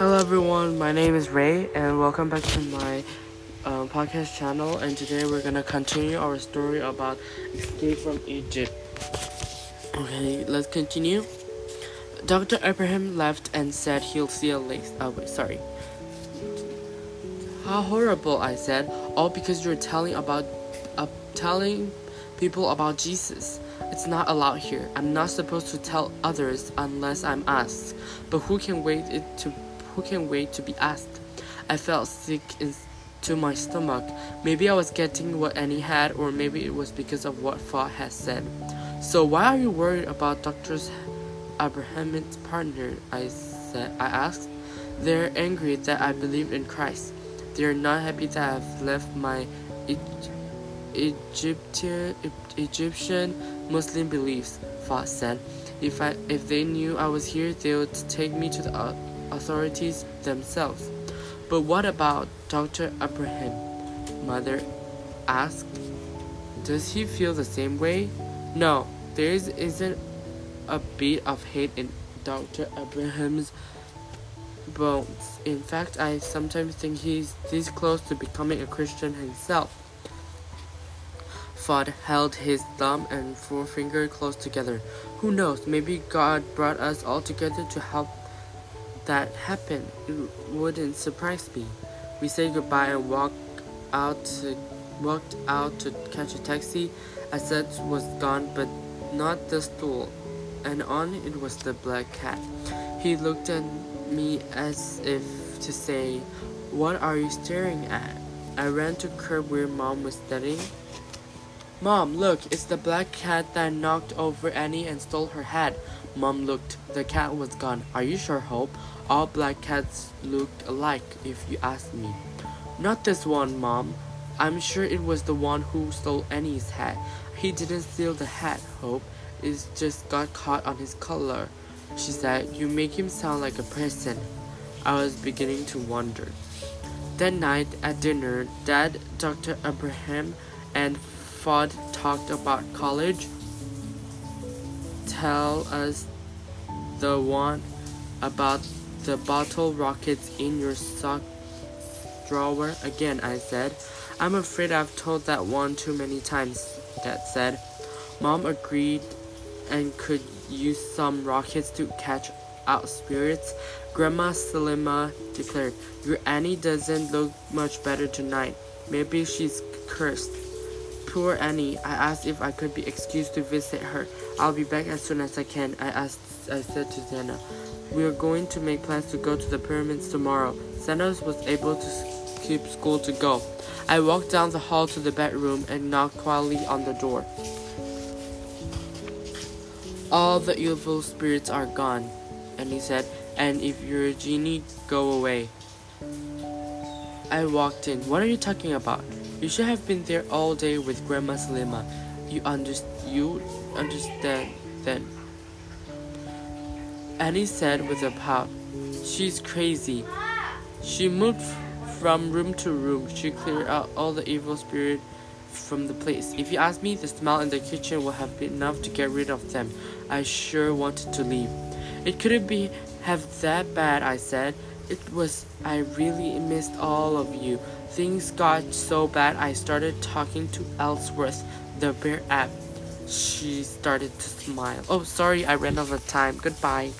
Hello, everyone. My name is Ray, and welcome back to my um, podcast channel. And today we're gonna continue our story about escape from Egypt. Okay, let's continue. Dr. Abraham left and said he'll see you later. Oh, wait, sorry. How horrible! I said. All because you're telling about, uh, telling people about Jesus. It's not allowed here. I'm not supposed to tell others unless I'm asked. But who can wait it to who can wait to be asked? I felt sick in, to my stomach. Maybe I was getting what Annie had, or maybe it was because of what Fuad had said. So why are you worried about Dr. Abraham's partner? I said. I asked. They're angry that I believed in Christ. They're not happy that I've left my Egyptian Egyptian Muslim beliefs. Fuad said. If I if they knew I was here, they would take me to the authorities themselves. But what about Dr. Abraham? Mother asked. Does he feel the same way? No, there isn't a bit of hate in Dr. Abraham's bones. In fact, I sometimes think he's this close to becoming a Christian himself. Fuad held his thumb and forefinger close together. Who knows? Maybe God brought us all together to help that happened, It wouldn't surprise me. We said goodbye and walked out to, walked out to catch a taxi. Asad was gone, but not the stool, and on it was the black cat. He looked at me as if to say, What are you staring at? I ran to curb where mom was standing. Mom, look, it's the black cat that knocked over Annie and stole her hat. Mom looked. The cat was gone. Are you sure, Hope? All black cats looked alike, if you ask me. Not this one, Mom. I'm sure it was the one who stole Annie's hat. He didn't steal the hat, Hope. It just got caught on his collar. She said, You make him sound like a person. I was beginning to wonder. That night at dinner, Dad, Dr. Abraham, and Fuad talked about college. Tell us the one about the bottle rockets in your sock drawer again, I said. I'm afraid I've told that one too many times, Dad said. Mom agreed and could use some rockets to catch out spirits. Grandma Salima declared, Your Annie doesn't look much better tonight. Maybe she's cursed. Poor Annie. I asked if I could be excused to visit her. I'll be back as soon as I can, I asked I said to Zena. We are going to make plans to go to the pyramids tomorrow. Zena was able to keep school to go. I walked down the hall to the bedroom and knocked quietly on the door. All the evil spirits are gone, and he said, and if you're a genie, go away. I walked in. What are you talking about? You should have been there all day with Grandma Salima. You, under- you understand then. Annie said with a pout. She's crazy. She moved from room to room. She cleared out all the evil spirit from the place. If you ask me, the smell in the kitchen would have been enough to get rid of them. I sure wanted to leave. It couldn't be have that bad, I said. It was I really missed all of you. Things got so bad I started talking to Ellsworth, the bear app. She started to smile. Oh, sorry, I ran out of time. Goodbye.